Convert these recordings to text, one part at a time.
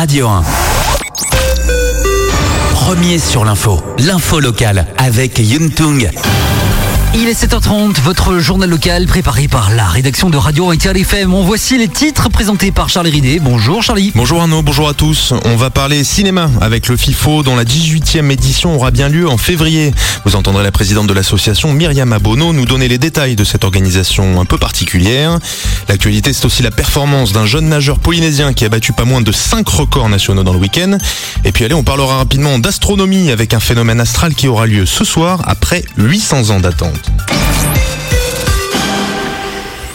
Radio 1. Premier sur l'info, l'info locale avec Yuntung. Il est 7h30, votre journal local préparé par la rédaction de Radio Inter FM. Voici les titres présentés par Charlie Ridé. Bonjour Charlie. Bonjour Arnaud, bonjour à tous. On va parler cinéma avec le FIFO dont la 18e édition aura bien lieu en février. Vous entendrez la présidente de l'association Myriam Abono nous donner les détails de cette organisation un peu particulière. L'actualité c'est aussi la performance d'un jeune nageur polynésien qui a battu pas moins de 5 records nationaux dans le week-end. Et puis allez, on parlera rapidement d'astronomie avec un phénomène astral qui aura lieu ce soir après 800 ans d'attente. out.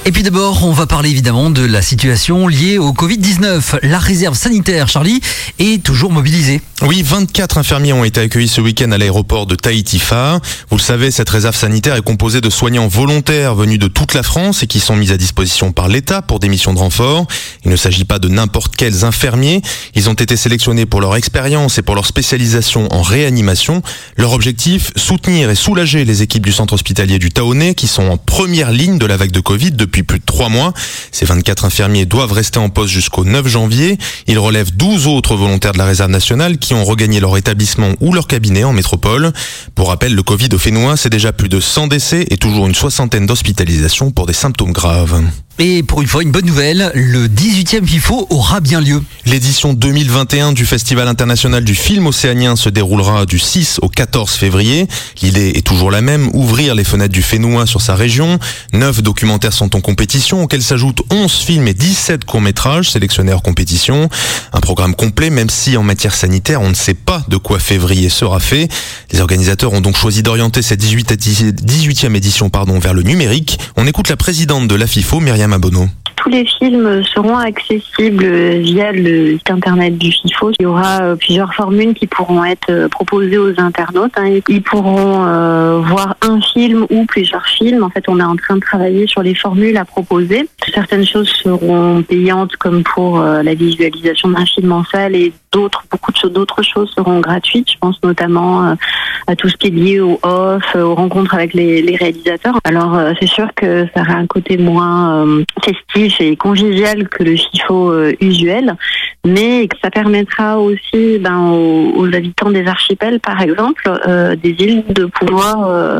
Et puis d'abord, on va parler évidemment de la situation liée au Covid-19. La réserve sanitaire, Charlie, est toujours mobilisée. Oui, 24 infirmiers ont été accueillis ce week-end à l'aéroport de Tahiti-Fa. Vous le savez, cette réserve sanitaire est composée de soignants volontaires venus de toute la France et qui sont mis à disposition par l'État pour des missions de renfort. Il ne s'agit pas de n'importe quels infirmiers. Ils ont été sélectionnés pour leur expérience et pour leur spécialisation en réanimation. Leur objectif, soutenir et soulager les équipes du centre hospitalier du Taonnet qui sont en première ligne de la vague de Covid depuis plus de trois mois. Ces 24 infirmiers doivent rester en poste jusqu'au 9 janvier. Ils relèvent 12 autres volontaires de la réserve nationale qui ont regagné leur établissement ou leur cabinet en métropole. Pour rappel, le Covid au Fénois, c'est déjà plus de 100 décès et toujours une soixantaine d'hospitalisations pour des symptômes graves. Et pour une fois, une bonne nouvelle, le 18e FIFO aura bien lieu. L'édition 2021 du Festival international du film océanien se déroulera du 6 au 14 février. L'idée est toujours la même, ouvrir les fenêtres du Fénois sur sa région. Neuf documentaires sont en compétition, auxquels s'ajoutent 11 films et 17 courts-métrages sélectionnés hors compétition. Un programme complet, même si en matière sanitaire, on ne sait pas de quoi février sera fait. Les organisateurs ont donc choisi d'orienter cette 18e édition pardon, vers le numérique. On écoute la présidente de la FIFO, Myriam tous les films seront accessibles via le site internet du FIFO. Il y aura euh, plusieurs formules qui pourront être euh, proposées aux internautes. Hein. Ils pourront euh, voir un film ou plusieurs films. En fait, on est en train de travailler sur les formules à proposer. Certaines choses seront payantes, comme pour la visualisation d'un film en salle, et d'autres, beaucoup d'autres choses seront gratuites. Je pense notamment à tout ce qui est lié au off, aux rencontres avec les, réalisateurs. Alors, c'est sûr que ça aura un côté moins festif et convivial que le FIFO euh, usuel, mais ça permettra aussi ben, aux, habitants des archipels, par exemple, euh, des îles, de pouvoir euh,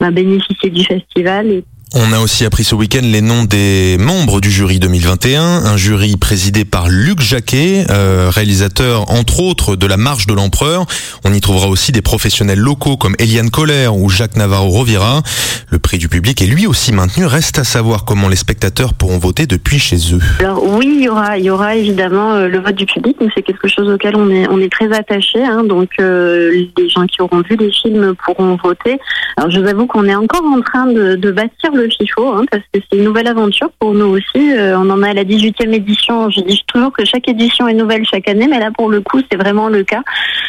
ben, bénéficier du festival on a aussi appris ce week-end les noms des membres du jury 2021, un jury présidé par Luc Jacquet, euh, réalisateur entre autres de La Marche de l'Empereur. On y trouvera aussi des professionnels locaux comme Eliane Coller ou Jacques Navarro Rovira. Le prix du public est lui aussi maintenu. Reste à savoir comment les spectateurs pourront voter depuis chez eux. Alors oui, il y aura, il y aura évidemment euh, le vote du public, mais c'est quelque chose auquel on est, on est très attaché. Hein, donc euh, les gens qui auront vu les films pourront voter. Alors je vous avoue qu'on est encore en train de, de bâtir le FIFO, hein, parce que c'est une nouvelle aventure pour nous aussi. Euh, on en a la 18e édition. Je dis toujours que chaque édition est nouvelle chaque année, mais là pour le coup c'est vraiment le cas.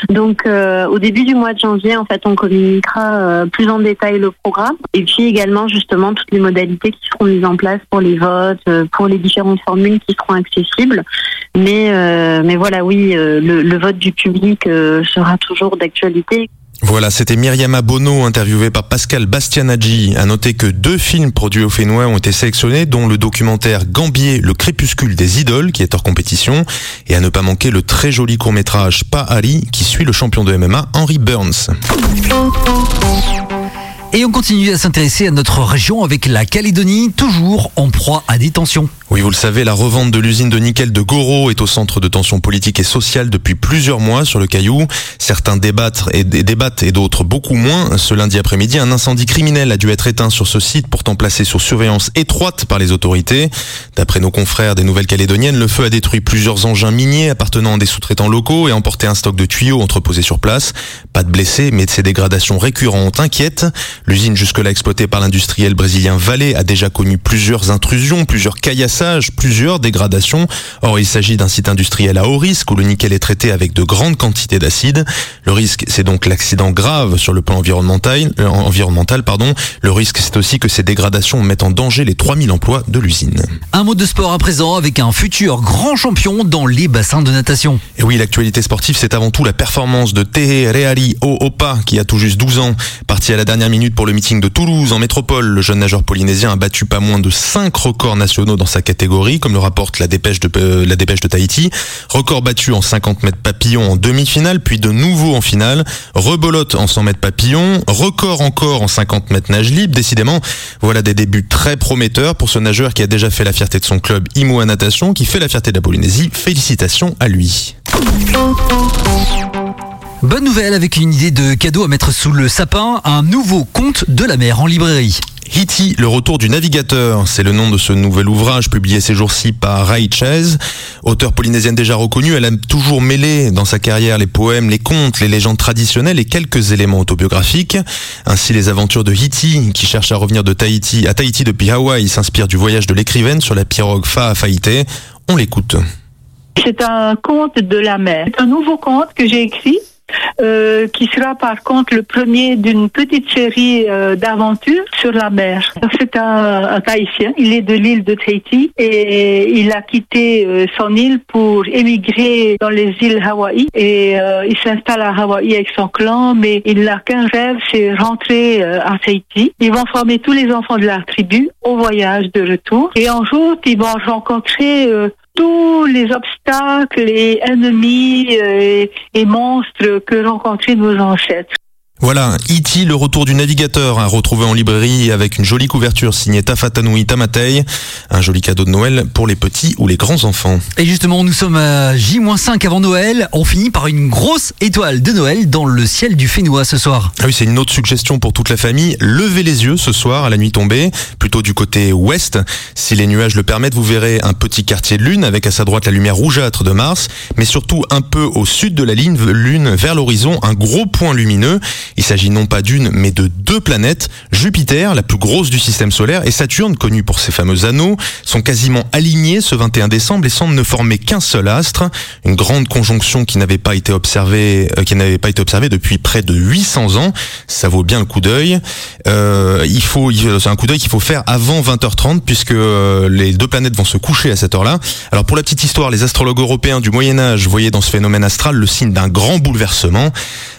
Donc euh, au début du mois de janvier, en fait, on communiquera euh, plus en détail le programme, et puis également justement toutes les modalités qui seront mises en place pour les votes, pour les différentes formules qui seront accessibles. Mais mais voilà, oui, le vote du public sera toujours d'actualité. Voilà, c'était Myriam Abono, interviewée par Pascal Bastianaggi. À noter que deux films produits au Fénois ont été sélectionnés, dont le documentaire Gambier, le crépuscule des idoles, qui est hors compétition, et à ne pas manquer le très joli court-métrage Pas Ali, qui suit le champion de MMA Henry Burns. Et on continue à s'intéresser à notre région avec la Calédonie, toujours en proie à des tensions. Oui, vous le savez, la revente de l'usine de nickel de Goro est au centre de tensions politiques et sociales depuis plusieurs mois sur le Caillou. Certains débattent et, d'autres beaucoup moins. Ce lundi après-midi, un incendie criminel a dû être éteint sur ce site, pourtant placé sous surveillance étroite par les autorités. D'après nos confrères des Nouvelles-Calédoniennes, le feu a détruit plusieurs engins miniers appartenant à des sous-traitants locaux et emporté un stock de tuyaux entreposés sur place. Pas de blessés, mais ces dégradations récurrentes inquiètent. L'usine jusque-là exploitée par l'industriel brésilien Vallée a déjà connu plusieurs intrusions, plusieurs caillasses plusieurs dégradations. Or, il s'agit d'un site industriel à haut risque où le nickel est traité avec de grandes quantités d'acide. Le risque, c'est donc l'accident grave sur le plan environnemental. Euh, environnemental pardon. Le risque, c'est aussi que ces dégradations mettent en danger les 3000 emplois de l'usine. Un mot de sport à présent avec un futur grand champion dans les bassins de natation. Et oui, l'actualité sportive, c'est avant tout la performance de Tehe Reali Opa, qui a tout juste 12 ans. Parti à la dernière minute pour le meeting de Toulouse en métropole, le jeune nageur polynésien a battu pas moins de 5 records nationaux dans sa catégorie, comme le rapporte la dépêche de, euh, Tahiti. Record battu en 50 mètres papillon en demi-finale, puis de nouveau en finale. Rebolote en 100 mètres papillon. Record encore en 50 mètres nage libre. Décidément, voilà des débuts très prometteurs pour ce nageur qui a déjà fait la fierté de son club Imoa Natation, qui fait la fierté de la Polynésie. Félicitations à lui. Bonne nouvelle avec une idée de cadeau à mettre sous le sapin, un nouveau conte de la mer en librairie. Hiti, le retour du navigateur, c'est le nom de ce nouvel ouvrage publié ces jours-ci par Ray Chase. Auteur polynésienne déjà reconnue, elle a toujours mêlé dans sa carrière les poèmes, les contes, les légendes traditionnelles et quelques éléments autobiographiques. Ainsi, les aventures de Hiti, qui cherche à revenir de Tahiti à Tahiti depuis Hawaï, s'inspirent du voyage de l'écrivaine sur la pirogue Fa'afaïté. On l'écoute. C'est un conte de la mer. C'est un nouveau conte que j'ai écrit euh, qui sera par contre le premier d'une petite série euh, d'aventures sur la mer. C'est un, un Tahitien, il est de l'île de Tahiti et il a quitté euh, son île pour émigrer dans les îles Hawaï et euh, il s'installe à Hawaï avec son clan mais il n'a qu'un rêve, c'est rentrer à Tahiti. Ils vont former tous les enfants de la tribu au voyage de retour et en route ils vont rencontrer tous les obstacles et ennemis euh, et monstres que rencontraient nos ancêtres. Voilà, E.T. le retour du navigateur à retrouver en librairie avec une jolie couverture signée Tafatanui Tamatei, un joli cadeau de Noël pour les petits ou les grands enfants. Et justement, nous sommes à J-5 avant Noël. On finit par une grosse étoile de Noël dans le ciel du Fénois ce soir. Ah oui, c'est une autre suggestion pour toute la famille. Levez les yeux ce soir à la nuit tombée, plutôt du côté ouest. Si les nuages le permettent, vous verrez un petit quartier de lune avec à sa droite la lumière rougeâtre de Mars, mais surtout un peu au sud de la ligne lune vers l'horizon, un gros point lumineux. Il s'agit non pas d'une, mais de deux planètes. Jupiter, la plus grosse du système solaire, et Saturne, connue pour ses fameux anneaux, sont quasiment alignés ce 21 décembre et semblent ne former qu'un seul astre. Une grande conjonction qui n'avait pas été observée, euh, qui n'avait pas été observée depuis près de 800 ans. Ça vaut bien le coup d'œil. Euh, il faut, c'est un coup d'œil qu'il faut faire avant 20h30 puisque euh, les deux planètes vont se coucher à cette heure-là. Alors pour la petite histoire, les astrologues européens du Moyen Âge voyaient dans ce phénomène astral le signe d'un grand bouleversement.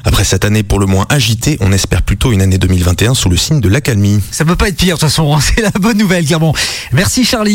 Après cette année pour le moins agitée, on espère plutôt une année 2021 sous le signe de l'accalmie. Ça peut pas être pire de toute façon, c'est la bonne nouvelle, clairement. Merci Charlie.